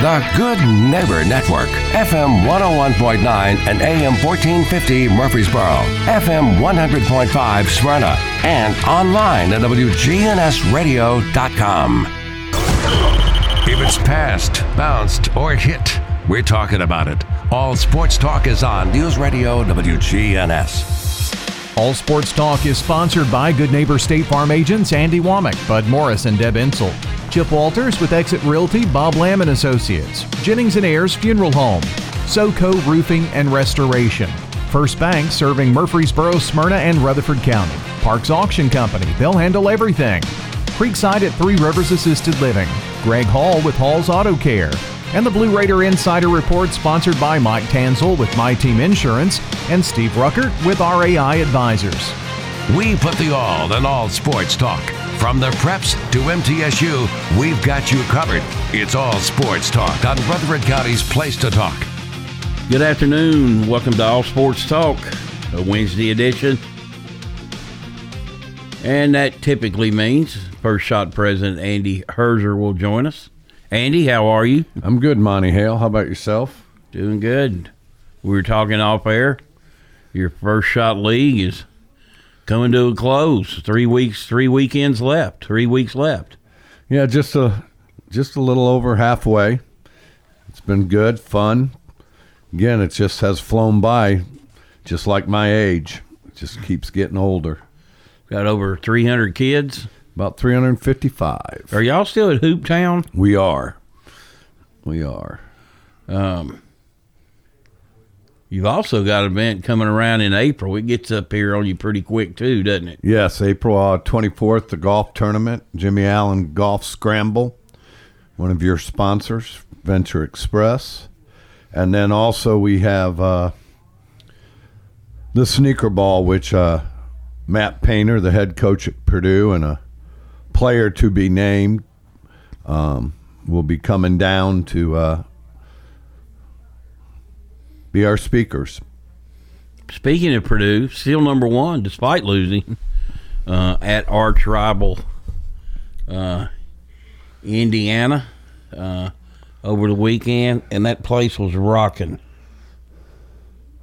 The Good Neighbor Network, FM 101.9 and AM 1450 Murfreesboro, FM 100.5 Smyrna, and online at WGNSradio.com. If it's passed, bounced, or hit, we're talking about it. All sports talk is on News Radio WGNS. All Sports Talk is sponsored by Good Neighbor State Farm agents Andy Womack, Bud Morris, and Deb Insell. Chip Walters with Exit Realty, Bob Lamb and Associates. Jennings and Ayers Funeral Home. SoCo Roofing and Restoration. First Bank serving Murfreesboro, Smyrna, and Rutherford County. Parks Auction Company. They'll handle everything. Creekside at Three Rivers Assisted Living. Greg Hall with Hall's Auto Care. And the Blue Raider Insider Report sponsored by Mike Tanzel with My Team Insurance and Steve Ruckert with RAI Advisors. We put the all in all sports talk. From the preps to MTSU, we've got you covered. It's all sports talk on Rutherford County's Place to Talk. Good afternoon. Welcome to All Sports Talk, a Wednesday edition. And that typically means First Shot President Andy Herzer will join us. Andy, how are you? I'm good, Monty Hale. How about yourself? Doing good. We were talking off air. Your First Shot League is coming to a close. Three weeks, three weekends left. Three weeks left. Yeah, just a just a little over halfway. It's been good, fun. Again, it just has flown by, just like my age. It just keeps getting older. Got over 300 kids. About 355. Are y'all still at Hoop Town? We are. We are. Um, you've also got an event coming around in April. It gets up here on you pretty quick too, doesn't it? Yes, April uh, 24th, the golf tournament, Jimmy Allen Golf Scramble, one of your sponsors, Venture Express. And then also we have uh, the Sneaker Ball, which uh, Matt Painter, the head coach at Purdue, and a player to be named, um, will be coming down to uh, be our speakers. Speaking of Purdue, still number one despite losing uh, at arch rival uh, Indiana uh, over the weekend, and that place was rocking.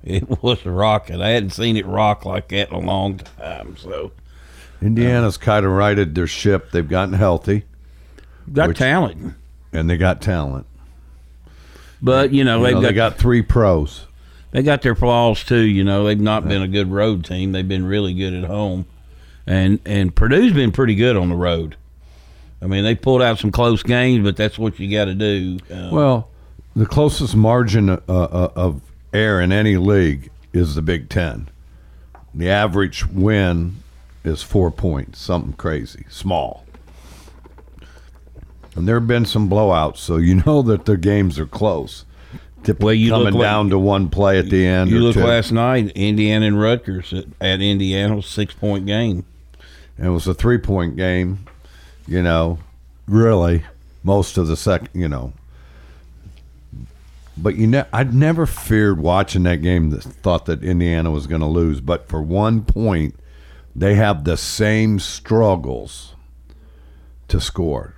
It was rocking. I hadn't seen it rock like that in a long time. So Indiana's kind of righted their ship. They've gotten healthy, got Which- talent, and they got talent. But you know You they've know, got, they got three pros. they got their flaws too. You know they've not been a good road team. They've been really good at home, and and Purdue's been pretty good on the road. I mean they pulled out some close games, but that's what you got to do. Uh, Well, the closest margin uh, uh, of error in any league is the Big Ten. The average win is four points, something crazy, small. And there have been some blowouts, so you know that the games are close. Tip- Well, you coming look like- down to one play at the end. you or look two. last night, Indiana and Rutgers at, at Indiana, six point game. And it was a three point game, you know, really, most of the second, you know. But you know, I'd never feared watching that game that thought that Indiana was going to lose. But for one point, they have the same struggles to score.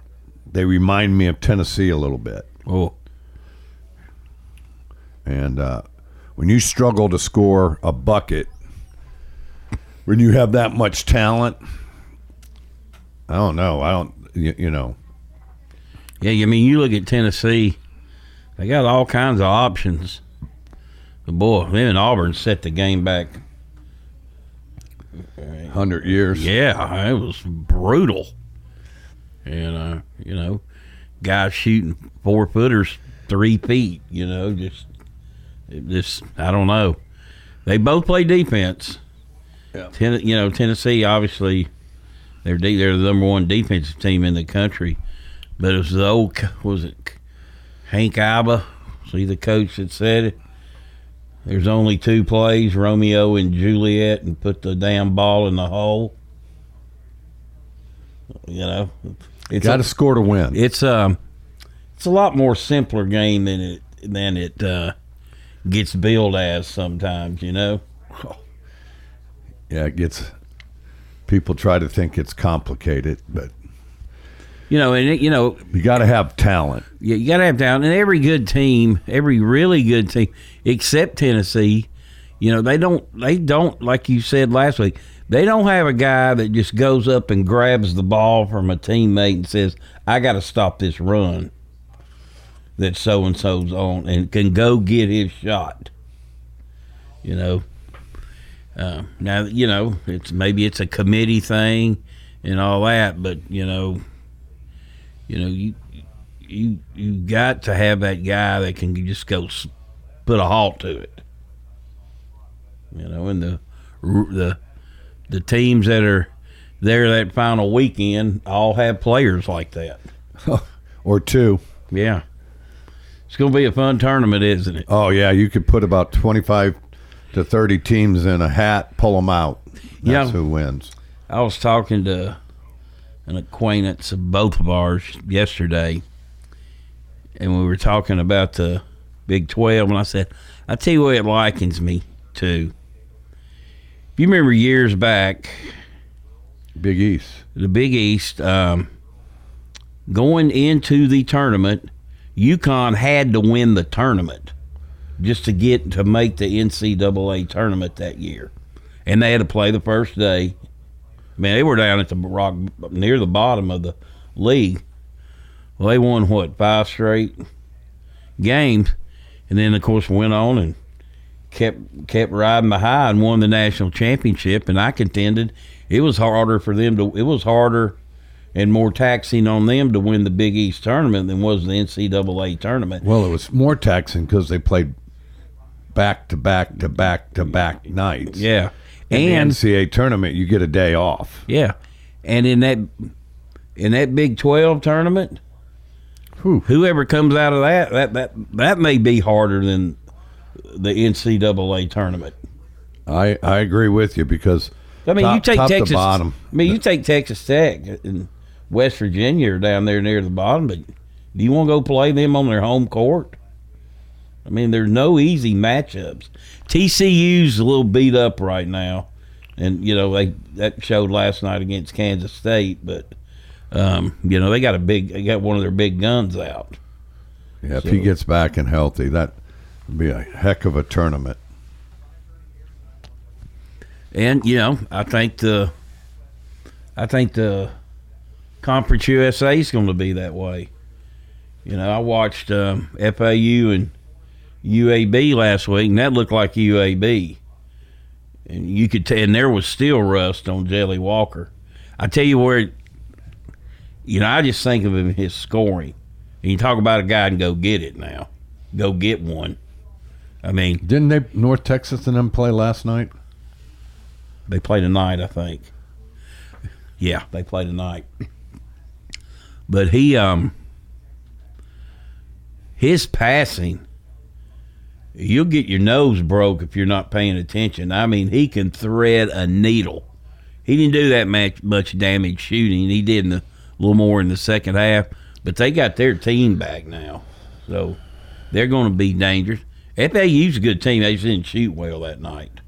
They remind me of Tennessee a little bit. Oh, And uh, when you struggle to score a bucket, when you have that much talent, I don't know. I don't, you, you know. yeah. I mean, you look at Tennessee; they got all kinds of options. But boy, them and Auburn set the game back. hundred years. Yeah, it was brutal. And uh, you know, guys shooting four footers three feet. You know, just just I don't know. They both play defense. Yeah. Ten, you know, Tennessee obviously they're de- they're the number one defensive team in the country. But it was the old was it Hank Iba? See the coach that said it. There's only two plays, Romeo and Juliet, and put the damn ball in the hole. You know, it's Got a, to score to win. it's um it's a lot more simpler game than it than it uh, gets billed as sometimes. You know, yeah, it gets. People try to think it's complicated, but You know, and it, you know, You got to have talent. Yeah, you got to have talent. And every good team, every really good team, except Tennessee, you know, they don't, they don't, like you said last week, they don't have a guy that just goes up and grabs the ball from a teammate and says, I got to stop this run that so and so's on and can go get his shot. You know, uh, now, you know, it's maybe it's a committee thing and all that, but, you know, you know, you you you got to have that guy that can just go put a halt to it. You know, and the the the teams that are there that final weekend all have players like that. Or two. Yeah, it's going to be a fun tournament, isn't it? Oh yeah, you could put about twenty-five to thirty teams in a hat, pull them out. That's Yeah. who wins. I was talking to an acquaintance of both of ours yesterday, and we were talking about the Big 12, and I said, I tell you what it likens me to. If you remember years back, Big East. the Big East, um, going into the tournament, UConn had to win the tournament just to get to make the NCAA tournament that year, and they had to play the first day. I mean, they were down at the rock near the bottom of the league. Well, they won what five straight games, and then of course went on and kept kept riding high and won the national championship. And I contended it was harder for them to. It was harder and more taxing on them to win the Big East tournament than was the NCAA tournament. Well, it was more taxing because they played back to back to back to back nights. Yeah, In and the NCAA tournament, you get a day off. yeah, and in that in that Big Twelve tournament, Whew. whoever comes out of that, that that that may be harder than the NCAA tournament. I, I agree with you because I mean, you take Texas. bottom. I mean, you take Texas Tech and West Virginia are down there near the bottom, but do you want to go play them on their home court? I mean, there's no easy matchups. TCU's a little beat up right now, and you know they that showed last night against Kansas State, but um, you know they got a big, they got one of their big guns out. yeah, if he gets back and healthy, that be a heck of a tournament. And you know, I think the, I think the Conference USA is going to be that way. You know, I watched um, FAU and UAB last week, and that looked like UAB. And you could tell, and there was still rust on Jelly Walker. I tell you where, you know, I just think of him his scoring. And you talk about a guy and go get it now, go get one. I mean, Didn't they North Texas and them play last night? They play tonight, I think. Yeah, they play tonight. But he um his passing you'll get your nose broke if you're not paying attention. I mean, he can thread a needle. He didn't do that much much damage shooting. He did in the, a little more in the second half, but they got their team back now. So they're going to be dangerous. FAU's a good team. They just didn't shoot well that night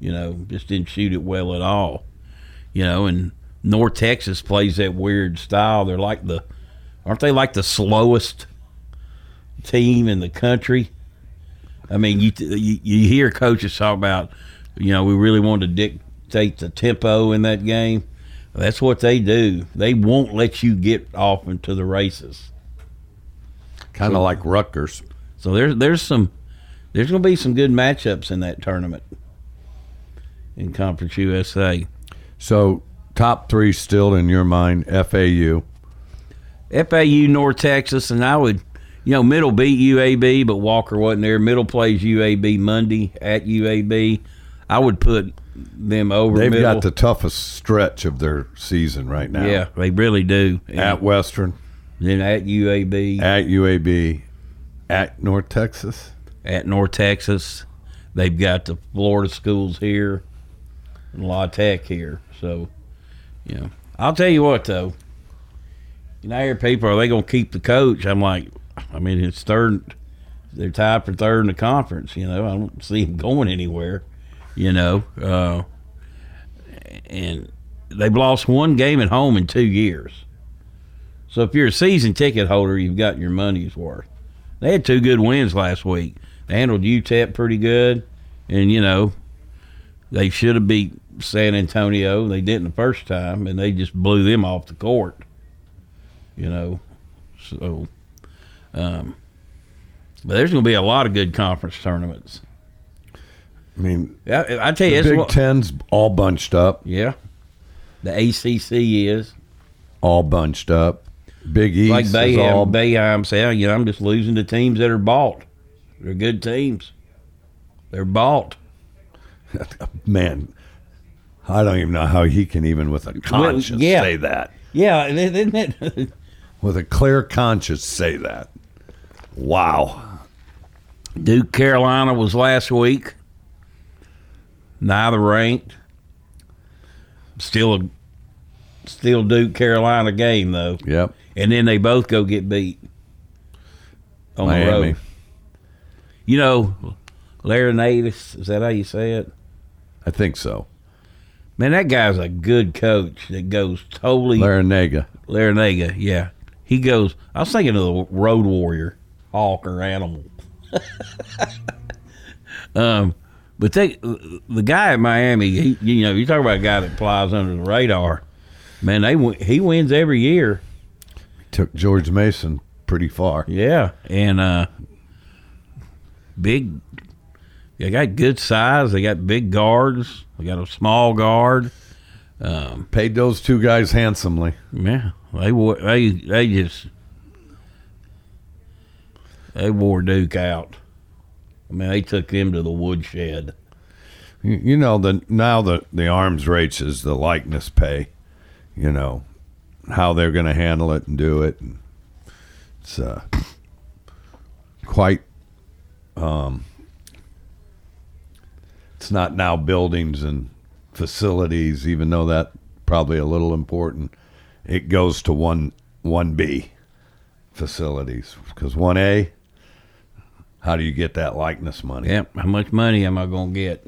you know, just didn't shoot it well at all. You know, and North Texas plays that weird style. They're like the, aren't they like the slowest team in the country? I mean, you you, you hear coaches talk about, you know, we really want to dictate the tempo in that game. That's what they do. They won't let you get off into the races. Kind of like Rutgers. So there's there's some there's going to be some good matchups in that tournament in Conference USA. So top three still in your mind, FAU. FAU, North Texas, and I would, you know, Middle beat UAB, but Walker wasn't there. Middle plays UAB Monday at UAB. I would put them over. They've middle. got the toughest stretch of their season right now. yeah, they really do. And At Western, then at UAB, at UAB, at North Texas. At North Texas, they've got the Florida schools here, and La Tech here. So, you know, I'll tell you what though. You know, I hear people are they going to keep the coach? I'm like, I mean, it's third. They're tied for third in the conference. You know, I don't see him going anywhere. You know, uh, and they've lost one game at home in two years. So if you're a season ticket holder, you've got your money's worth. They had two good wins last week. They handled UTEP pretty good, and you know they should have beat San Antonio. They didn't the first time, and they just blew them off the court. You know, so um, but there's going to be a lot of good conference tournaments. I mean, I, I tell you, the Big what- Ten's all bunched up, yeah, the ACC is all bunched up. Big East like is Bayham. all Bayham saying, you know, I'm just losing to teams that are bought. They're good teams. They're bought. man. I don't even know how he can even with a conscience yeah. say that. Yeah, isn't it? With a clear conscience say that. Wow. Duke Carolina was last week. Neither ranked. Still a still Duke Carolina game though. Yep. And then they both go get beat on the Miami. road. You know, Laurinaitis, is that how you say it? I think so. Man, that guy's a good coach that goes totally Larrañaga. Larrañaga, yeah. He goes I was thinking of the road warrior, hawk or animal. um but they the guy at Miami, he, you know, you talk about a guy that flies under the radar. Man, they he wins every year. Took George Mason pretty far. Yeah, and uh, big. They got good size. They got big guards. They got a small guard. Paid those two guys handsomely. Yeah, they wore. They they just they wore Duke out. I mean, they took them to the woodshed. You, you know the now the the arms race is the likeness pay. You know how they're going to handle it and do it. And it's uh, quite. Um, it's not now buildings and facilities, even though that probably a little important. It goes to one one B facilities because one A. How do you get that likeness money? Yep. How much money am I going to get?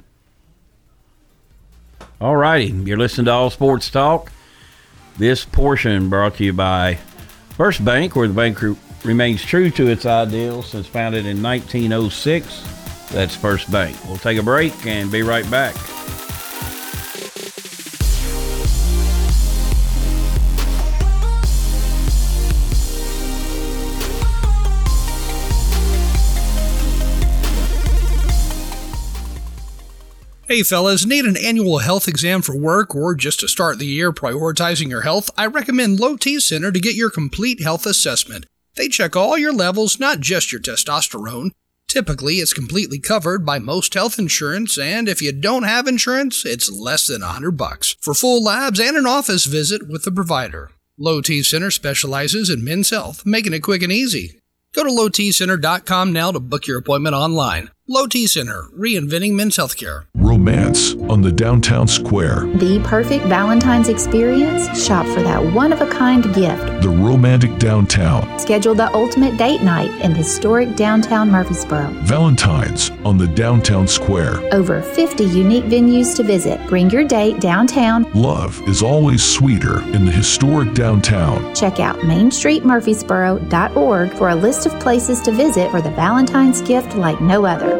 All righty. You're listening to All Sports Talk. This portion brought to you by First Bank, where the bank group remains true to its ideals since founded in 1906. That's First Bank. We'll take a break and be right back. Hey fellas, need an annual health exam for work or just to start the year prioritizing your health? I recommend Low T Center to get your complete health assessment. They check all your levels, not just your testosterone. Typically, it's completely covered by most health insurance, and if you don't have insurance, it's less than 100 bucks for full labs and an office visit with the provider. Low T Center specializes in men's health, making it quick and easy. Go to lowtcenter.com now to book your appointment online. Low T Center, reinventing men's healthcare. Romance on the downtown square. The perfect Valentine's experience? Shop for that one of a kind gift. The romantic downtown. Schedule the ultimate date night in historic downtown Murfreesboro. Valentine's on the downtown square. Over 50 unique venues to visit. Bring your date downtown. Love is always sweeter in the historic downtown. Check out mainstreetmurfreesboro.org for a list of places to visit for the Valentine's gift like no other.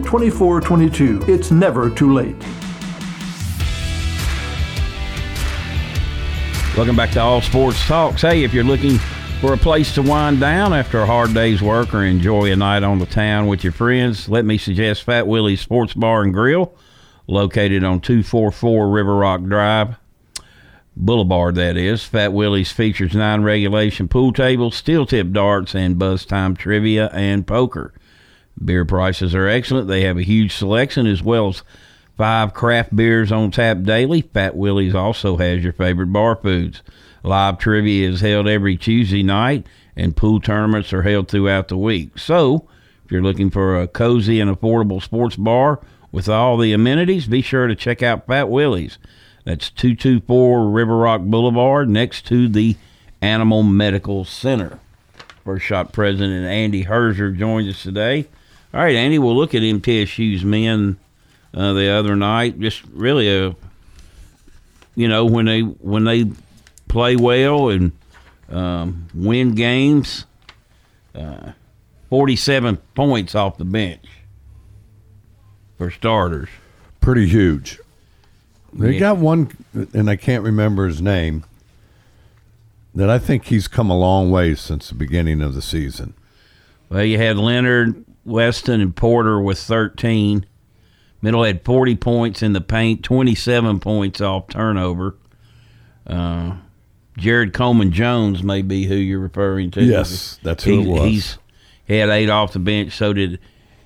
2422? It's never too late. Welcome back to All Sports Talks. Hey, if you're looking For a place to wind down after a hard day's work or enjoy a night on the town with your friends, let me suggest Fat Willie's Sports Bar and Grill, located on 244 River Rock Drive. Boulevard, that is. Fat Willie's features nine regulation pool tables, steel tip darts, and buzz time trivia and poker. Beer prices are excellent. They have a huge selection as well as five craft beers on tap daily. Fat Willie's also has your favorite bar foods. Live trivia is held every Tuesday night, and pool tournaments are held throughout the week. So, if you're looking for a cozy and affordable sports bar with all the amenities, be sure to check out Fat Willie's. That's 224 River Rock Boulevard next to the Animal Medical Center. First Shot President Andy Herzer joins us today. All right, Andy, we'll look at MTSU's men uh, the other night. Just really a, you know, when they when they play well and um, win games, uh, 47 points off the bench for starters. Pretty huge. They Yeah. got one, and I can't remember his name, that I think he's come a long way since the beginning of the season. Well, you had Leonard, Weston, and Porter with 13. Middle had 40 points in the paint, 27 points off turnover. Uh, Jared Coleman Jones may be who you're referring to. Yes, that's who it was. He's, he had eight off the bench, so did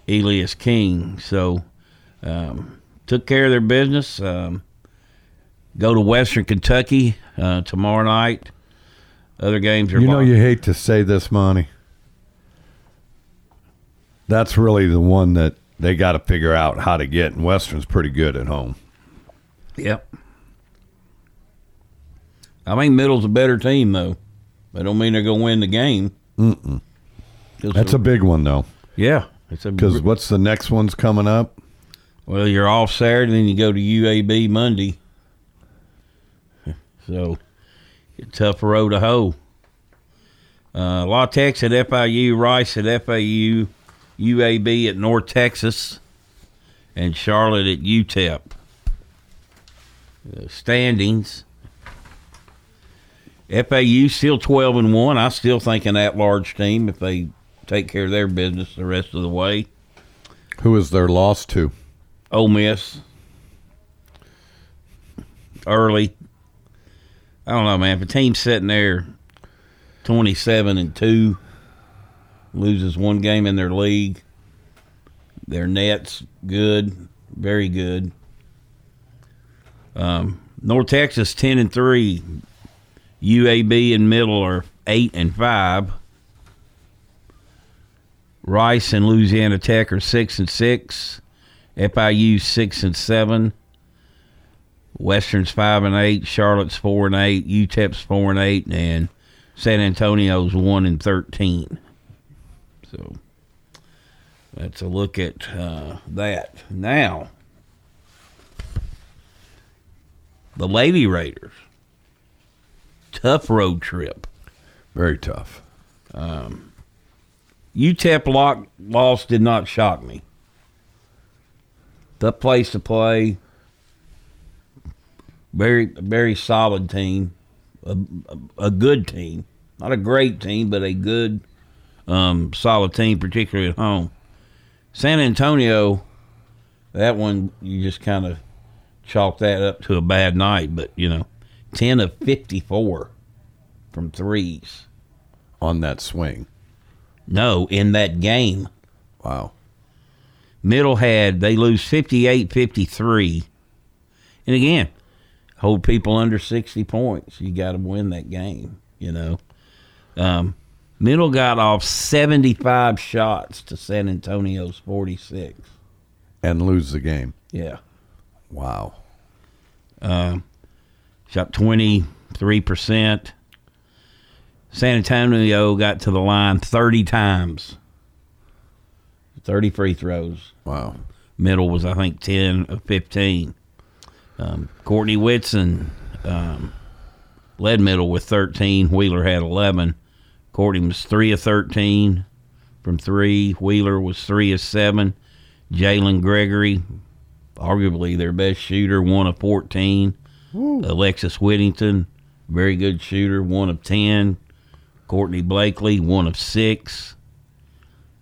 Elias King. So um, took care of their business. Um, go to Western Kentucky uh, tomorrow night. Other games are You know, you hate to say this, Monty. That's really the one that they got to figure out how to get, and Western's pretty good at home. Yep. I think Middle's a better team, though. I don't mean they're going to win the game. Mm-mm. That's a big one, though, yeah. Because what's the next one's coming up? well, you're off Saturday, and then you go to UAB Monday. So, a tough road to hoe. Uh, La Tex at FIU, Rice at FAU, UAB at North Texas, and Charlotte at UTEP. Uh, standings. FAU still twelve and one. I still think an at-large team if they take care of their business the rest of the way. Who is their loss to? Ole Miss early. I don't know, man. If a team's sitting there twenty-seven and two, loses one game in their league, their net's good, very good. Um, North Texas ten and three, UAB and Middle are eight and five. Rice and Louisiana Tech are six and six. FIU six and seven. Western's five and eight. Charlotte's four and eight. UTEP's four and eight, and San Antonio's one and thirteen. So that's a look at uh, that. Now, the Lady Raiders. Tough road trip. Very tough. UTEP lock, loss did not shock me. The place to play. Very, very solid team. A, a, a good team. Not a great team, but a good, um, solid team, particularly at home. San Antonio, that one, you just kind of chalk that up to a bad night, but, you know, 10 of 54 from threes. On that swing. No, in that game. Wow. Middle had they lose 58-53. And again, hold people under 60 points. You got to win that game, you know. Um, Middle got off 75 shots to San Antonio's 46. And lose the game. Yeah. Wow. Um, shot 23%. San Antonio got to the line 30 times. 30 free throws. Wow. Middle was, I think, 10 of 15. Um, Courtney Whitson um, led middle with 13. Wheeler had 11. Courtney was 3 of 13 from 3. Wheeler was 3 of 7. Jalynn Gregory, arguably their best shooter, 1 of 14. Alexis Whittington, very good shooter, 1 of 10. Courtney Blakely, one of six.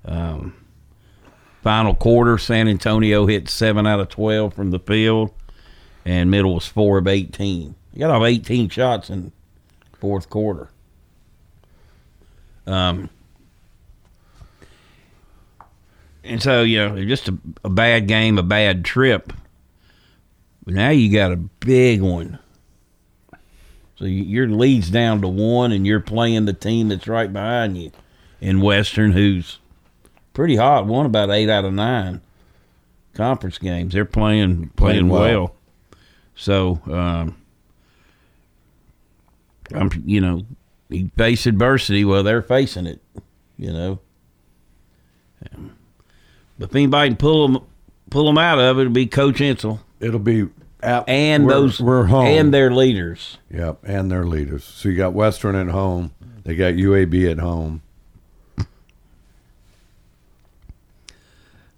Um, final quarter, San Antonio hit seven out of 12 from the field, and Middle was four of 18. You got off 18 shots in fourth quarter. Um, and so, you know, just a, a bad game, a bad trip. But now you got a big one. So you- your lead's down to one, and you're playing the team that's right behind you in Western, who's pretty hot. Won about eight out of nine conference games. They're playing playing, Playing well. well. So, um, I'm you know, you face adversity. Well, they're facing it. You know. But if anybody can pull them pull them out of it, it'll be Coach Insell It'll be at, and we're- those we're home. and their leaders. Yep, and their leaders. So you got Western at home. They got UAB at home.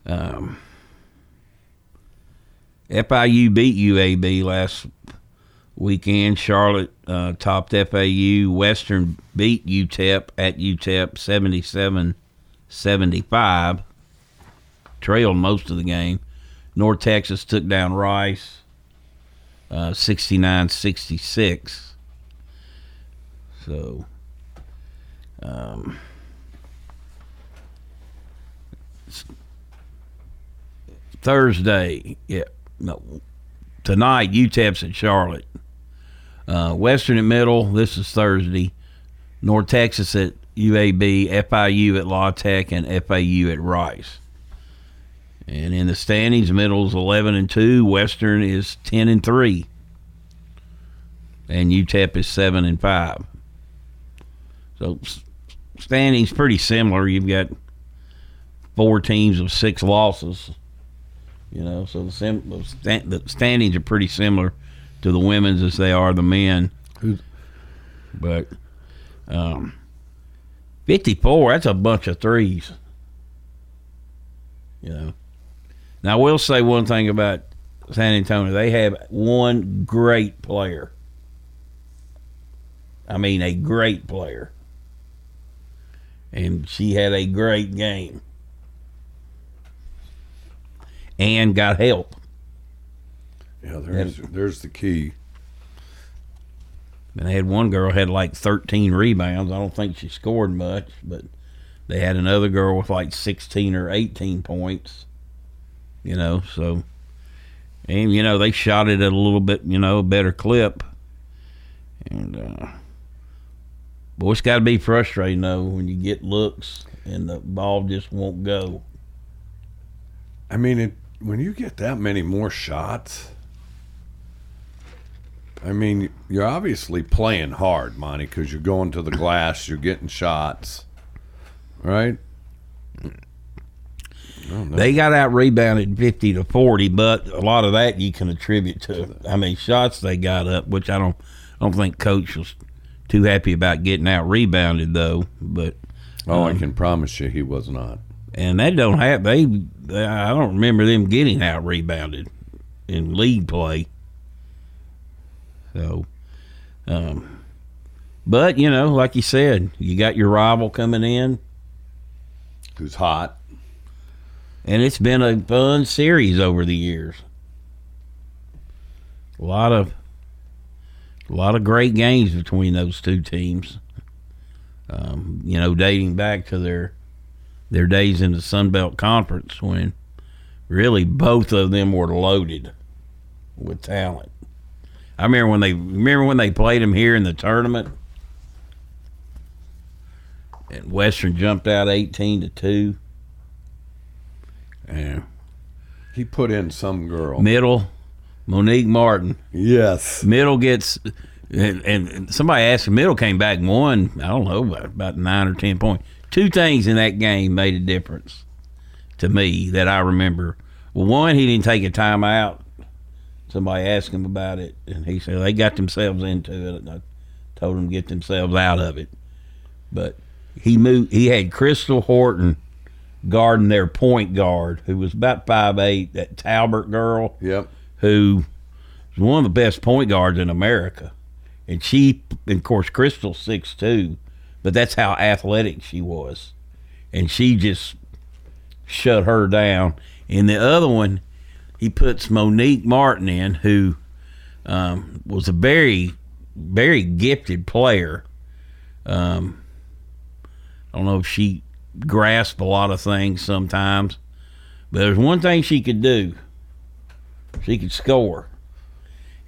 Um, FIU beat UAB last weekend. Charlotte uh, topped FAU. Western beat UTEP at UTEP 77 75. Trailed most of the game. North Texas took down Rice uh, 69 66. So, um, Thursday, yeah, no, tonight UTEP's at Charlotte. Uh, Western and Middle, this is Thursday. North Texas at UAB, FIU at La Tech, and FAU at Rice. And in the standings, Middle's eleven and two, Western is ten and three, and UTEP is seven and five. So standings pretty similar. You've got four teams with six losses. You know, so the, sim- the standings are pretty similar to the women's as they are the men. But um, 54, that's a bunch of threes. You know. Now, I will say one thing about San Antonio. They have one great player. I mean, a great player. And she had a great game. And got help. Yeah, there's there's the key. And they had one girl had like 13 rebounds. I don't think she scored much, but they had another girl with like 16 or 18 points. You know, so and you know they shot it at a little bit, you know, better clip. And uh boy, it's got to be frustrating though when you get looks and the ball just won't go. I mean, it, when you get that many more shots, I mean, you're obviously playing hard, Monty, because you're going to the glass, you're getting shots, right? They got out rebounded fifty to forty, but a lot of that you can attribute to how many shots they got up, which I don't I don't think coach was too happy about getting out rebounded though. But Oh, I um, can promise you, he was not. and they don't have they, they I don't remember them getting out rebounded in league play. So, um, but you know, like you said, you got your rival coming in. Who's hot? and it's been a fun series over the years. A lot of, a lot of great games between those two teams. Um, you know, dating back to their their days in the Sun Belt Conference when really both of them were loaded with talent. I remember when they remember when they played them here in the tournament, and Western jumped out eighteen to two. Yeah. He put in some girl. Middle, Monique Martin. Yes. Middle gets, and, and somebody asked, Middle came back and won, I don't know, about, about nine or 10 points. Two things in that game made a difference to me that I remember. Well, one, he didn't take a timeout. Somebody asked him about it, and he said they got themselves into it. And I told them to get themselves out of it. But he moved. He had Crystal Horton guarding their point guard, who was about five eight. That Talbert girl Yep. Who was one of the best point guards in America. And she, and of course, Crystal six two, but that's how athletic she was, and she just shut her down. And the other one, he puts Monique Martin in, who um, was a very, very gifted player. Um, I don't know if she grasped a lot of things sometimes, but there's one thing she could do. She could score.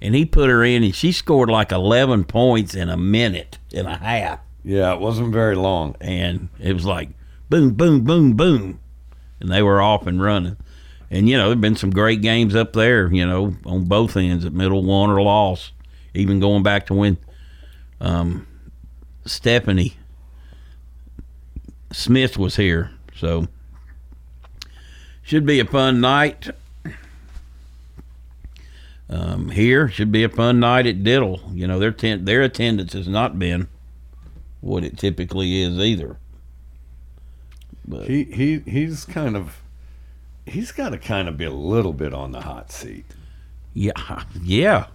And he put her in, and she scored like 11 points in a minute and a half. Yeah, it wasn't very long. And it was like boom, boom, boom, boom. And they were off and running. And, you know, there have been some great games up there, you know, on both ends at middle, won or lost. Even going back to when um, Stephanie Smith was here. So, should be a fun night. Um, here should be a fun night at Diddle. You know, their ten- their attendance has not been what it typically is either. But He he he's kind of he's got to kind of be a little bit on the hot seat. yeah, yeah,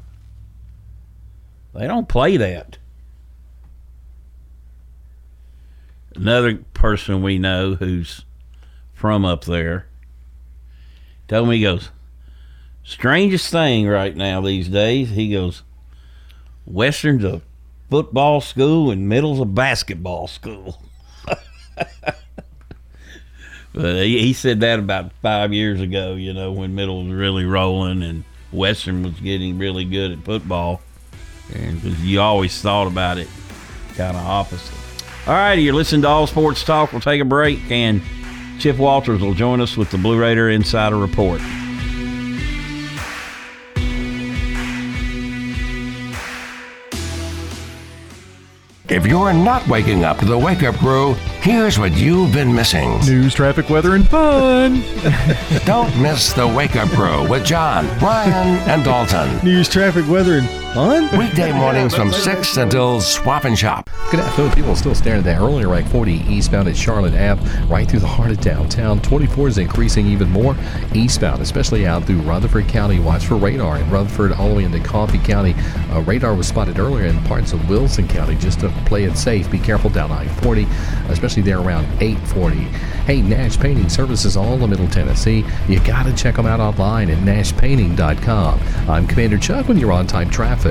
they don't play that. Another person we know who's from up there told me he goes, strangest thing right now these days. He goes, Western's a football school and Middle's a basketball school. But he, he said that about five years ago, you know, when Middle was really rolling and Western was getting really good at football. and you always thought about it kind of opposite. All righty, you're listening to All Sports Talk. We'll take a break, and Chip Walters will join us with the Blue Raider Insider Report. If you're not waking up to the wake up crew, here's what you've been missing. News, traffic, weather, and fun. Don't miss the wake up crew with John, Ryan, and Dalton. News, traffic, weather, and fun? Weekday mornings from 6 until Swap and Shop. Good afternoon. People still staring at that earlier rank 40 eastbound at Charlotte Ave, right through the heart of downtown. 24 is increasing even more eastbound, especially out through Rutherford County. Watch for radar in Rutherford all the way into Coffee County. Uh, radar was spotted earlier in parts of Wilson County. Just to play it safe, be careful down I-40, especially there around 840. Hey, Nash Painting Services all of Middle Tennessee. You got to check them out online at nashpainting.com. I'm Commander Chuck when you're on time traffic.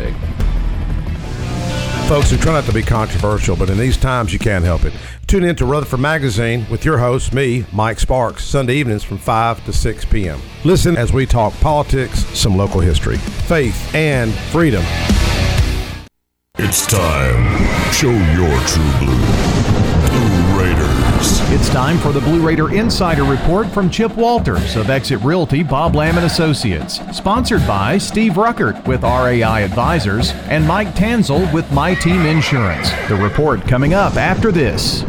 Folks, we try not to be controversial, but in these times you can't help it. Tune in to Rutherford Magazine with your host, me, Mike Sparks, Sunday evenings from 5 to 6 p.m. Listen as we talk politics, some local history, faith, and freedom. It's time. Show your true blue. Blue It's time for the Blue Raider Insider Report from Chip Walters of Exit Realty Bob Lamb and Associates. Sponsored by Steve Ruckert with RAI Advisors and Mike Tanzel with My Team Insurance. The report coming up after this.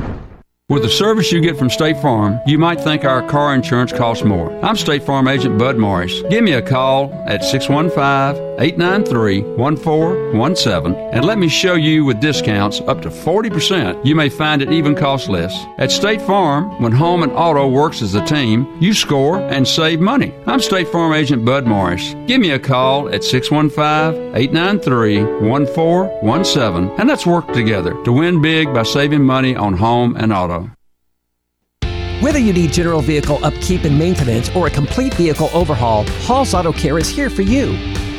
With the service you get from State Farm, you might think our car insurance costs more. I'm State Farm Agent Bud Morris. Give me a call at 615 893 1417 and let me show you with discounts up to 40%. You may find it even costs less. At State Farm, when home and auto works as a team, you score and save money. I'm State Farm Agent Bud Morris. Give me a call at 615 893 1417 and let's work together to win big by saving money on home and auto. Whether you need general vehicle upkeep and maintenance or a complete vehicle overhaul, Hall's Auto Care is here for you.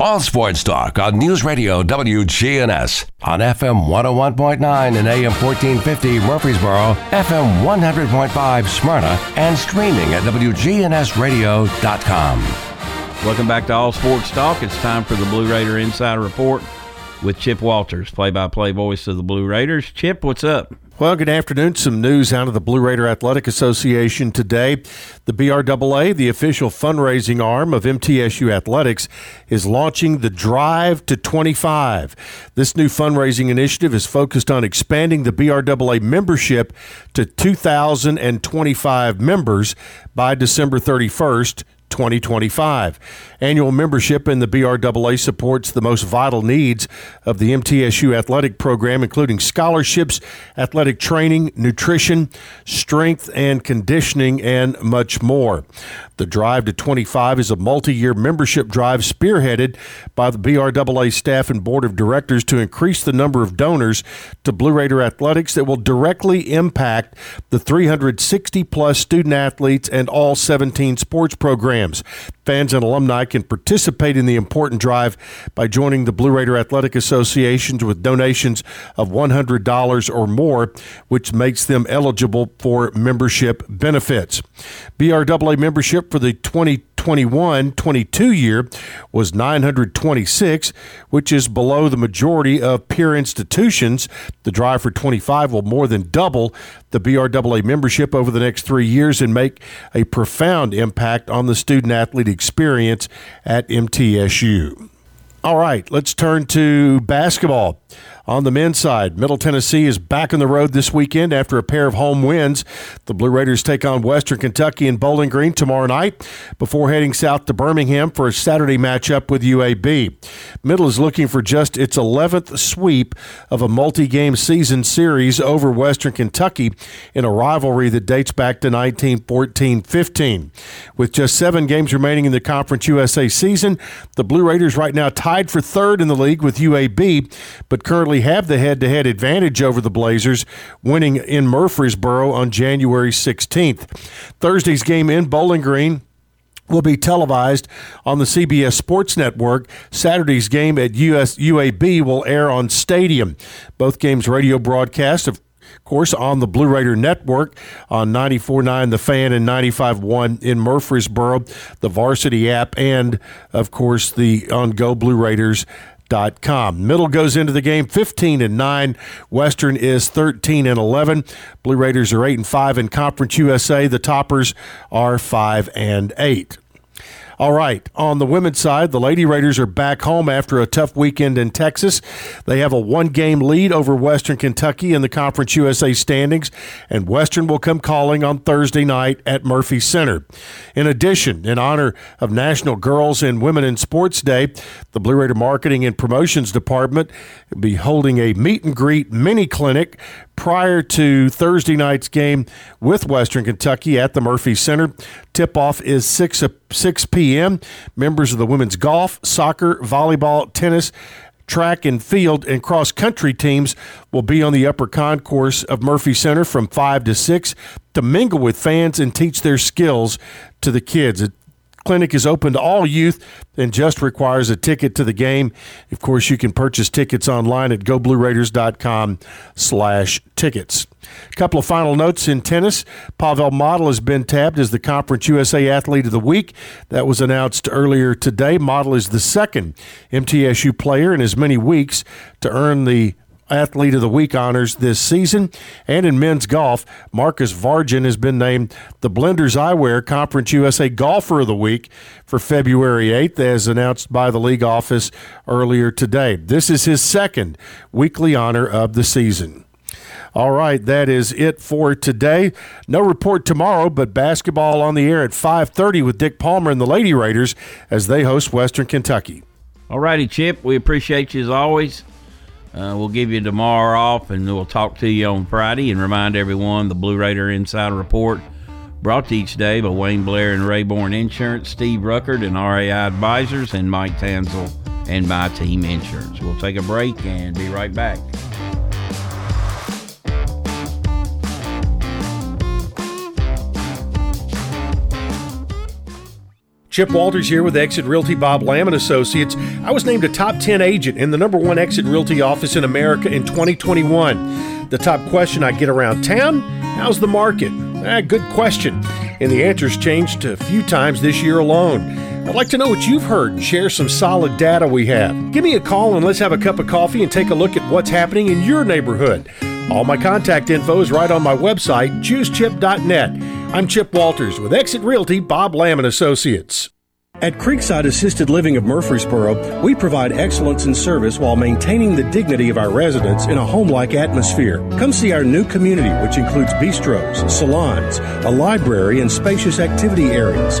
All sports talk on News Radio WGNS on FM 101.9 and AM 1450 Murfreesboro, FM 100.5 Smyrna, and streaming at WGNSradio.com. Welcome back to All Sports Talk. It's time for the Blue Raider Insider Report with Chip Walters, play by play voice of the Blue Raiders. Chip, what's up? Well, good afternoon. Some news out of the Blue Raider Athletic Association today. The BRAA, the official fundraising arm of MTSU Athletics, is launching the Drive to 25. This new fundraising initiative is focused on expanding the BRAA membership to 2,025 members by December 31st, 2025. Annual membership in the BRAA supports the most vital needs of the MTSU athletic program, including scholarships, athletic training, nutrition, strength and conditioning, and much more. The Drive to 25 is a multi year membership drive spearheaded by the BRAA staff and board of directors to increase the number of donors to Blue Raider athletics that will directly impact the 360 plus student athletes and all 17 sports programs. Fans and alumni can participate in the important drive by joining the Blue Raider Athletic Associations with donations of $100 or more, which makes them eligible for membership benefits. BRAA membership for the 2021 22 year was 926, which is below the majority of peer institutions. The drive for 25 will more than double the BRAA membership over the next three years and make a profound impact on the student athlete experience at MTSU. All right, let's turn to basketball. On the men's side, Middle Tennessee is back on the road this weekend after a pair of home wins. The Blue Raiders take on Western Kentucky in Bowling Green tomorrow night before heading south to Birmingham for a Saturday matchup with UAB. Middle is looking for just its 11th sweep of a multi game season series over Western Kentucky in a rivalry that dates back to 1914 15. With just seven games remaining in the Conference USA season, the Blue Raiders right now tied for third in the league with UAB, but currently have the head to head advantage over the Blazers, winning in Murfreesboro on January 16th. Thursday's game in Bowling Green will be televised on the CBS Sports Network. Saturday's game at US UAB will air on Stadium. Both games radio broadcast of course, on the Blue Raider Network on 94.9 The Fan and 95.1 in Murfreesboro, the Varsity app, and, of course, the on Go Blue Raiders Com. Middle goes into the game 15 and 9. Western is 13 and 11. Blue Raiders are 8 and 5 in Conference USA. The toppers are 5 and 8. All right. On the women's side, the Lady Raiders are back home after a tough weekend in Texas. They have a one game lead over Western Kentucky in the Conference USA standings, and Western will come calling on Thursday night at Murphy Center. In addition, in honor of National Girls and Women in Sports Day, the Blue Raider Marketing and Promotions Department will be holding a meet and greet mini clinic prior to Thursday night's game with Western Kentucky at the Murphy Center. Tip off is 6, 6 p.m. Members of the women's golf, soccer, volleyball, tennis, track and field and cross country teams will be on the upper concourse of Murphy Center from 5 to 6 to mingle with fans and teach their skills to the kids. The clinic is open to all youth and just requires a ticket to the game. Of course, you can purchase tickets online at goblueraiders.com slash tickets. A couple of final notes in tennis. Pavel Model has been tabbed as the Conference USA Athlete of the Week. That was announced earlier today. Model is the second MTSU player in as many weeks to earn the Athlete of the Week honors this season. And in men's golf, Marcus Vargin has been named the Blenders Eyewear Conference USA Golfer of the Week for February 8th, as announced by the league office earlier today. This is his second weekly honor of the season. All right, that is it for today. No report tomorrow, but basketball on the air at 5:30 with Dick Palmer and the Lady Raiders as they host Western Kentucky. All righty, Chip. We appreciate you as always. Uh, we'll give you tomorrow off, and we'll talk to you on Friday and remind everyone the Blue Raider Insider Report brought to each day by Wayne Blair and Rayborn Insurance, Steve Ruckert and RAI Advisors, and Mike Tanzel and My Team Insurance. We'll take a break and be right back. Chip Walters here with Exit Realty Bob Lamb and Associates. I was named a top 10 agent in the number one Exit Realty office in America in 2021. The top question I get around town how's the market? Ah, good question. And the answer's changed a few times this year alone. I'd like to know what you've heard and share some solid data we have. Give me a call and let's have a cup of coffee and take a look at what's happening in your neighborhood. All my contact info is right on my website, choosechip.net. I'm Chip Walters with Exit Realty Bob Lamb and Associates. At Creekside Assisted Living of Murfreesboro, we provide excellence in service while maintaining the dignity of our residents in a home-like atmosphere. Come see our new community, which includes bistros, salons, a library, and spacious activity areas.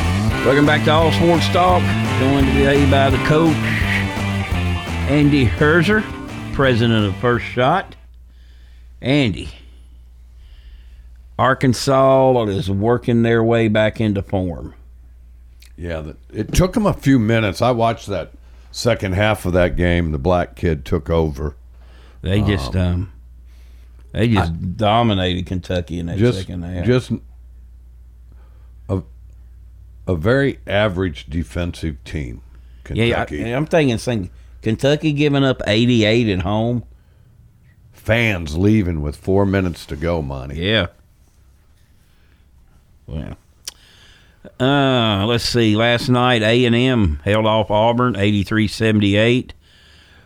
Welcome back to All Sports Talk. Joined today by the coach, Andy Herzer, president of First Shot. Andy, Arkansas is working their way back into form. Yeah, it took them a few minutes. I watched that second half of that game. The black kid took over. They just um, um they just I, dominated Kentucky in that just, second half. Just a very average defensive team. Kentucky. Yeah, I, am thinking, thinking Kentucky giving up 88 at home. Fans leaving with four minutes to go, Monty. Yeah. Well, uh, let's see. Last night, A and M held off Auburn, 83-78.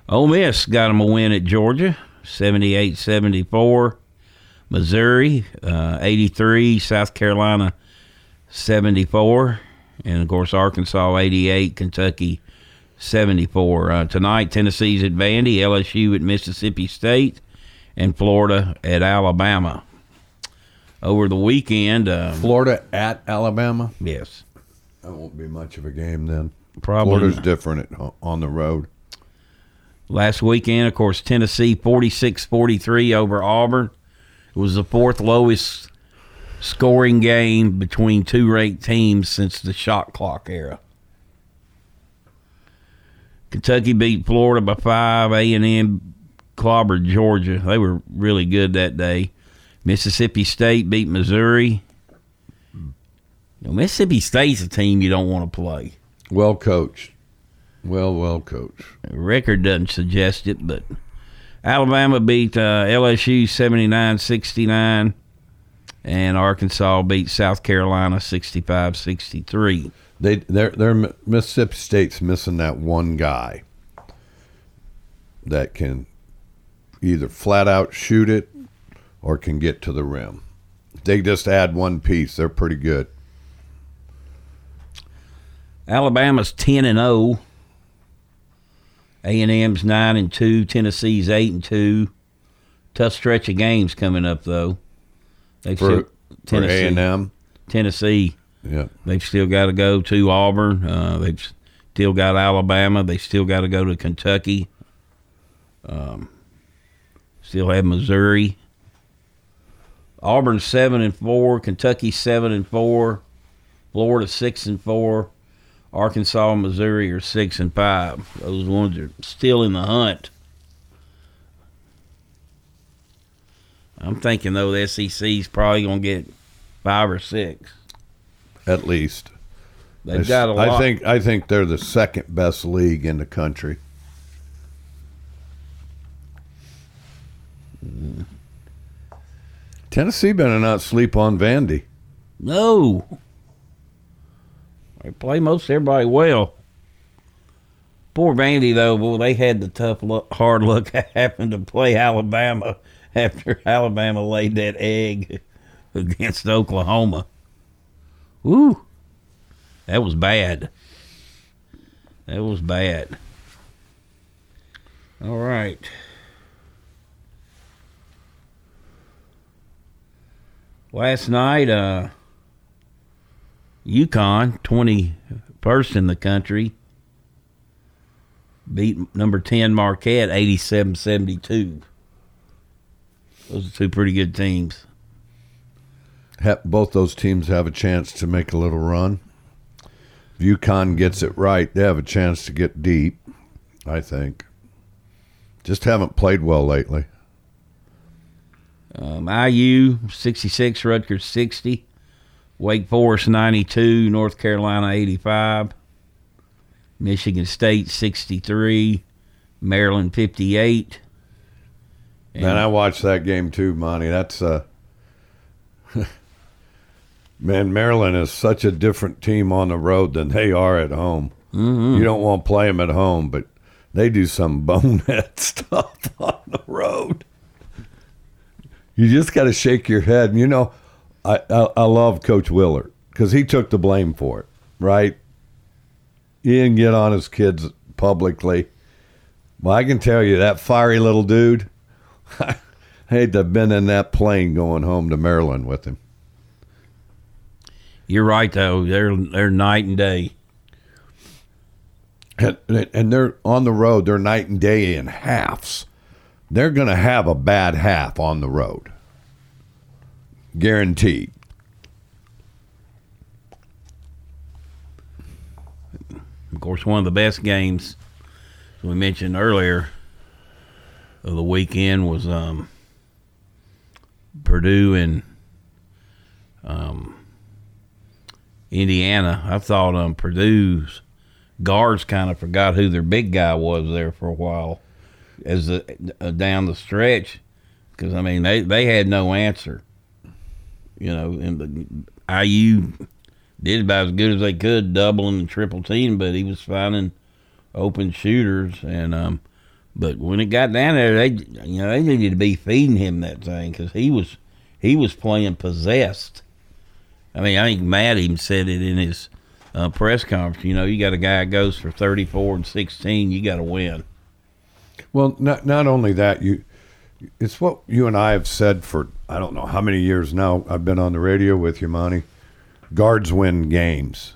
Ole Miss got them a win at Georgia, 78-74. Missouri, uh, 83. South Carolina, 74. And, of course, Arkansas, 88. Kentucky, 74. Uh, tonight, Tennessee's at Vandy, LSU at Mississippi State, and Florida at Alabama over the weekend. Uh, Florida at Alabama. Yes, that won't be much of a game then. Probably Florida's different at, on the road. Last weekend, of course, Tennessee 46-43 over Auburn. It was the fourth lowest scoring game between two ranked teams since the shot clock era. Kentucky beat Florida by five. A and M clobbered Georgia. They were really good that day. Mississippi State beat Missouri. Know, Mississippi State's a team you don't want to play. Well coached. Well, well coached. The record doesn't suggest it, but Alabama beat uh, LSU 79 69, and Arkansas beat South Carolina 65 63. They, they're, they're, Mississippi State's missing that one guy that can either flat out shoot it or can get to the rim. They just add one piece. They're pretty good. Alabama's 10 and 0. A&M's 9 and 2, Tennessee's 8 and 2. Tough stretch of games coming up though. They've for, still, Tennessee, for A&M. Tennessee. Yeah. They've still got to go to Auburn. Uh, they've still got Alabama. They still got to go to Kentucky. Um, still have Missouri. Auburn seven and four, Kentucky seven and four, Florida six and four, Arkansas Missouri are six and five. Those ones are still in the hunt. I'm thinking though the SEC's probably gonna get five or six. At least. They've I, got a lot. I think I think they're the second best league in the country. Tennessee better not sleep on Vandy. No. They play most everybody well. Poor Vandy though, boy, they had the tough luck, hard luck happen to play Alabama after Alabama laid that egg against Oklahoma. Woo. That was bad. That was bad. All right. Last night, uh, UConn, 21st in the country, beat number 10 Marquette 87 72. Those are two pretty good teams. Both those teams have a chance to make a little run. If UConn gets it right, they have a chance to get deep, I think. Just haven't played well lately. Um, IU 66, Rutgers 60, Wake Forest 92, North Carolina 85, Michigan State 63, Maryland 58. Man, I watched that game too, Monty. That's uh Man, Maryland is such a different team on the road than they are at home. Mhm. You don't want to play them at home, but they do some bonehead stuff on the road. You just got to shake your head. And, You know, I, I I love Coach Willard because he took the blame for it, right? He didn't get on his kids publicly. Well, I can tell you that fiery little dude. I hate to have been in that plane going home to Maryland with him. You're right though. They're they're night and day. And, and they're on the road. They're night and day in halves. They're going to have a bad half on the road, guaranteed. Of course, one of the best games we mentioned earlier of the weekend was um, Purdue and um, Indiana. I thought um, Purdue's guards kind of forgot who their big guy was there for a while as the, uh, down the stretch because I mean they they had no answer. You know, and the IU did about as good as they could, doubling and triple team, but he was finding open shooters and um. But when it got down there, they you know they needed to be feeding him that thing because he was he was playing possessed. I mean, I think Matt even said it in his uh, press conference. You know, you got a guy goes for thirty four and sixteen, you got to win. Well, not not only that, you it's what you and I have said for I don't know how many years now. I've been on the radio with you, Monty. Guards win games.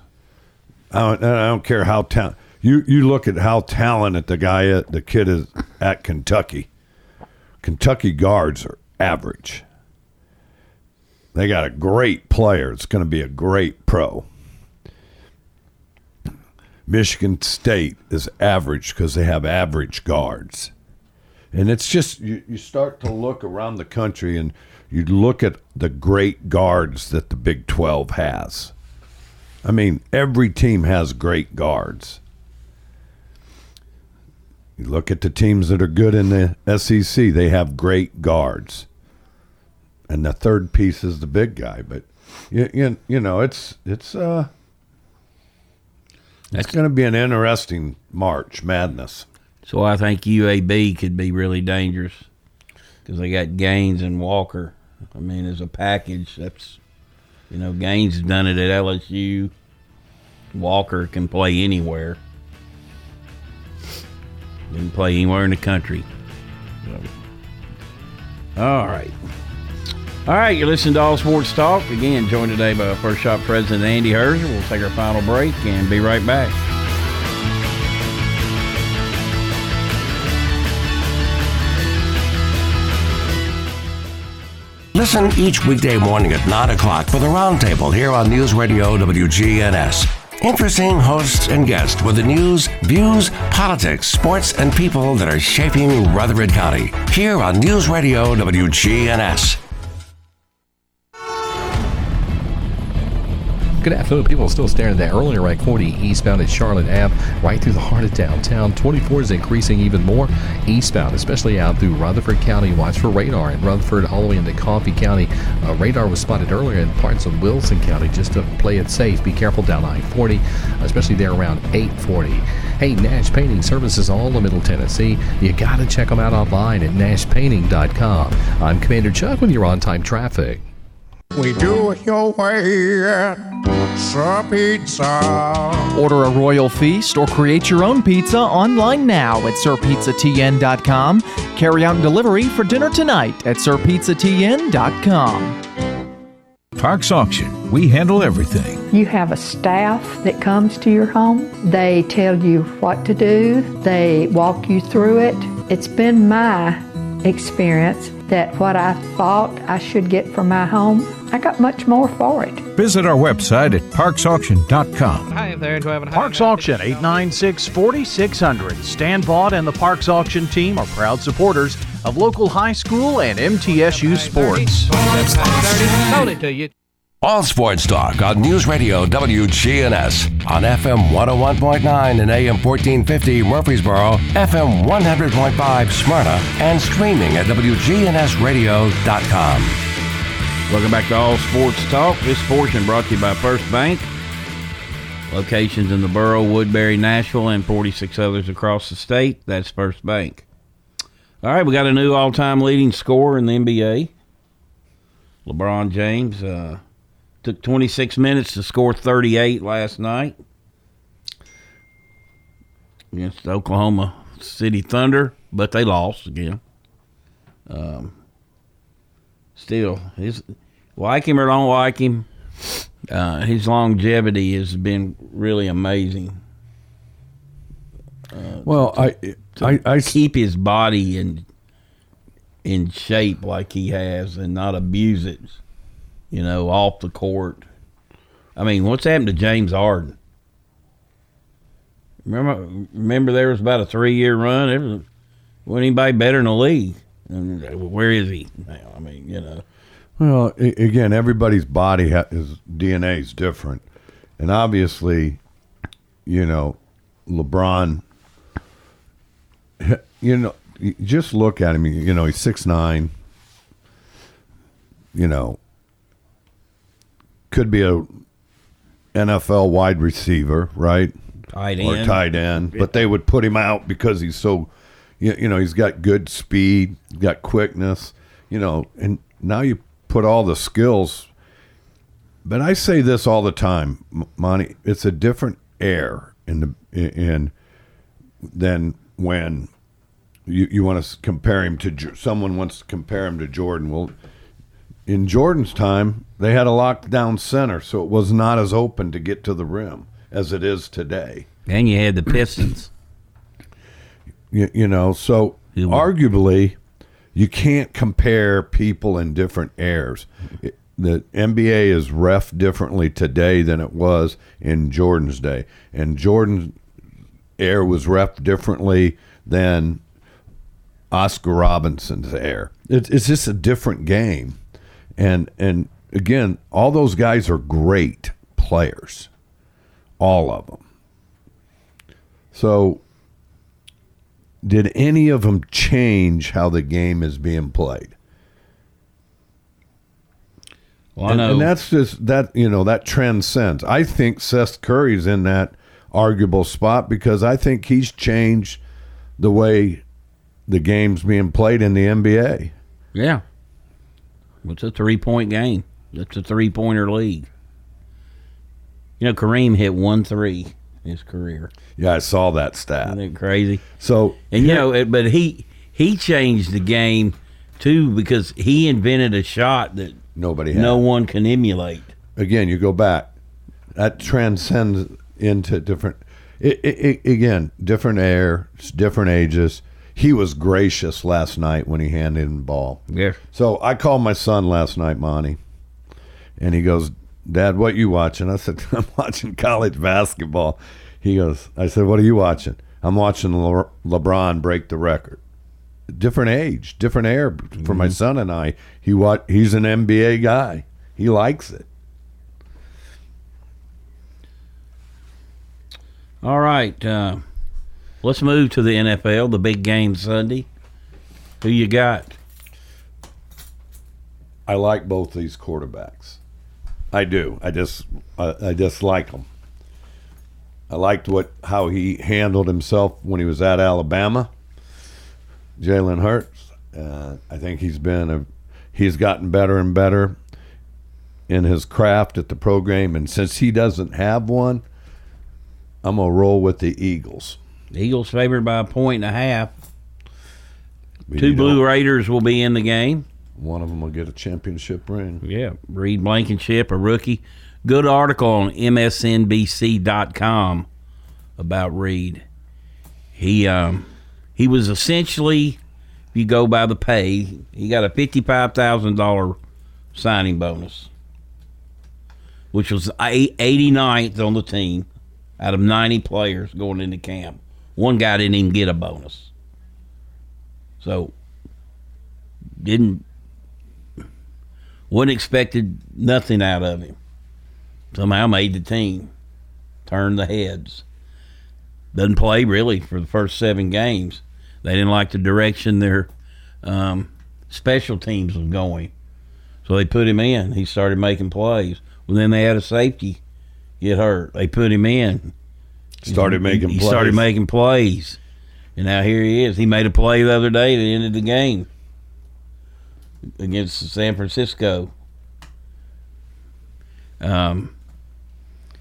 I don't, I don't care how ta- you you look at how talented the guy at, the kid is at Kentucky. Kentucky guards are average. They got a great player. It's going to be a great pro. Michigan State is average because they have average guards. And it's just, you, you start to look around the country and you look at the great guards that the Big 12 has. I mean, every team has great guards. You look at the teams that are good in the SEC, they have great guards. And the third piece is the big guy. But, you, you, you know, it's, it's, uh, it's going to be an interesting March Madness. So I think UAB could be really dangerous because they got Gaines and Walker. I mean, as a package, that's you know Gaines has done it at LSU. Walker can play anywhere. Can play anywhere in the country. All right. All right, you're listening to All Sports Talk. Again, joined today by First Shot President Andy Herzer. We'll take our final break and be right back. Listen each weekday morning at 9 o'clock for the Roundtable here on News Radio WGNS. Interesting hosts and guests with the news, views, politics, sports, and people that are shaping Rutherford County. Here on News Radio WGNS. Good afternoon. People are still staring at that earlier Rag 40 eastbound at Charlotte Ave, right through the heart of downtown. 24 is increasing even more eastbound, especially out through Rutherford County. Watch for radar in Rutherford all the way into Coffee County. Uh, radar was spotted earlier in parts of Wilson County just to play it safe. Be careful down I-40, especially there around 840. Hey, Nash Painting Services all of Middle Tennessee. You got to check them out online at nashpainting.com. I'm Commander Chuck with your on-time traffic. We do it your way at Sir Pizza. Order a royal feast or create your own pizza online now at sirpizzatn.com. Carry out and delivery for dinner tonight at sirpizzatn.com. Parks Auction. We handle everything. You have a staff that comes to your home. They tell you what to do, they walk you through it. It's been my experience that what I thought I should get for my home, I got much more for it. Visit our website at parksauction.com. Hi there, do I have a Parks Auction 896 4600. Stan Vaught and the Parks Auction team are proud supporters of local high school and MTSU sports. Sold it to you. All sports talk on News Radio WGNS on FM 101.9 and AM 1450 Murfreesboro, FM 100.5 Smyrna, and streaming at WGNSradio.com. Welcome back to All Sports Talk. This portion brought to you by First Bank. Locations in the borough, Woodbury, Nashville, and 46 others across the state. That's First Bank. All right, we got a new all time leading scorer in the NBA. LeBron James uh, took 26 minutes to score 38 last night against the Oklahoma City Thunder, but they lost again. Um, still, his like him or don't like him, uh, his longevity has been really amazing. Uh, Well, I, to I, I keep his body in in shape like he has and not abuse it, you know, off the court. I mean, what's happened to James Harden? Remember, remember there was about a three year run. Was, wasn't anybody better in the league. And uh, where is he now? I mean, you know. Well, again, everybody's body ha- is DNA is different, and obviously, you know, LeBron. You know, just look at him. You know, he's six nine. You know, could be a NFL wide receiver, right? Tight or end. tight end, but they would put him out because he's so, you, you know, he's got good speed, got quickness, you know, and now you put all the skills. But I say this all the time, Monty. It's a different air in the in than when you you want to compare him to someone wants to compare him to Jordan. Well, in Jordan's time, they had a lockdown center, so it was not as open to get to the rim as it is today. And you had the Pistons. You, you know, so arguably, you can't compare people in different eras. It- the NBA is ref differently today than it was in Jordan's day, and Jordan's air was ref differently than Oscar Robinson's air. It's it's just a different game, and and again, all those guys are great players, all of them. So, did any of them change how the game is being played? Well, I and, know- and that's just that you know that transcends. I think Seth Curry's in that arguable spot because I think he's changed the way the game's being played in the NBA. Yeah. It's a three point game. It's a three pointer league. You know, Kareem hit one three in his career. Yeah, I saw that stat. Isn't it crazy? So and you know, but he he changed the game too because he invented a shot that nobody had. no one can emulate. Again, you go back. That transcends into different. It, it, it- again, different air, different ages. He was gracious last night when he handed him the ball. Yeah. So I called my son last night, Monty, and he goes, "Dad, what you watching?" I said, "I'm watching college basketball." He goes, "I said, what are you watching?" I'm watching Le- LeBron break the record. Different age, different air for my son and I. He what? He's an NBA guy. He likes it. All right. Uh, let's move to the NFL, the big game Sunday. Who you got? I like both these quarterbacks. I do. I just I, I just like them. I liked what how he handled himself when he was at Alabama. Jalen Hurts. Uh, I think he's been a he's gotten better and better in his craft at the program, and since he doesn't have one, I'm gonna roll with the Eagles. Eagles favored by a point and a half. Two Blue Raiders will be in the game. One of them will get a championship ring. Yeah, Reed Blankenship, a rookie. Good article on MSNBC.com about Reed. He um, he was essentially, if you go by the pay, he got a fifty-five thousand dollar signing bonus, which was eight- 89th on the team out of ninety players going into camp. One guy didn't even get a bonus, so didn't wasn't expected nothing out of him. Somehow made the team, turned the heads. Doesn't play really for the first seven games. They didn't like the direction their um, special teams was going, so they put him in. He started making plays. Well, then they had a safety get hurt. They put him in. Started making He started plays. making plays, and now here he is. He made a play the other day that ended the game against San Francisco. Um,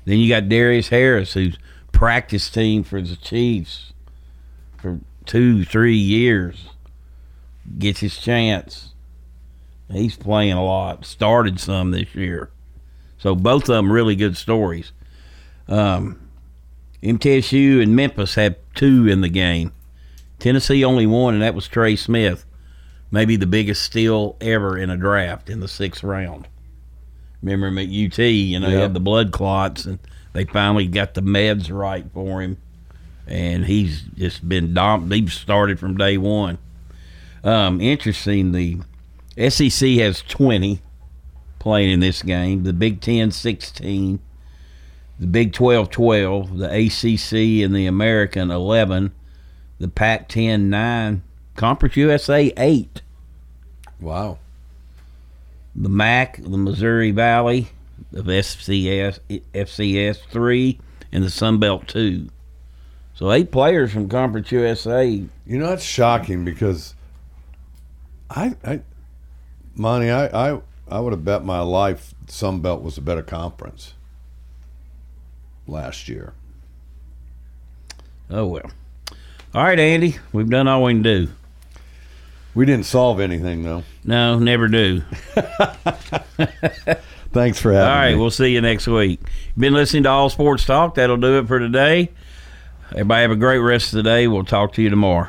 then you got Darius Harris, who's practice team for the Chiefs for two, three years. Gets his chance. He's playing a lot. Started some this year. So both of them really good stories. Um, MTSU and Memphis had two in the game. Tennessee only one, and that was Trey Smith. Maybe the biggest steal ever in a draft in the sixth round. Remember him at UT, you know, he had the blood clots, and they finally got the meds right for him. And he's just been dom- He started from day one. Um, interesting, the SEC has 20 playing in this game, the Big Ten 16, the Big 12 12, the ACC and the American 11, the Pac 10 9, Conference USA 8. Wow. The MAC, the Missouri Valley, the FCS, FCS 3, and the Sun Belt 2. So eight players from Conference USA. You know, it's shocking because I, I, Monty, I, I, I would have bet my life Sun Belt was a better conference last year. Oh, well. All right, Andy, we've done all we can do. We didn't solve anything, though. No, never do. Thanks for All having right, me. we'll see you next week. Been listening to All Sports Talk. That'll do it for today. Everybody have a great rest of the day. We'll talk to you tomorrow.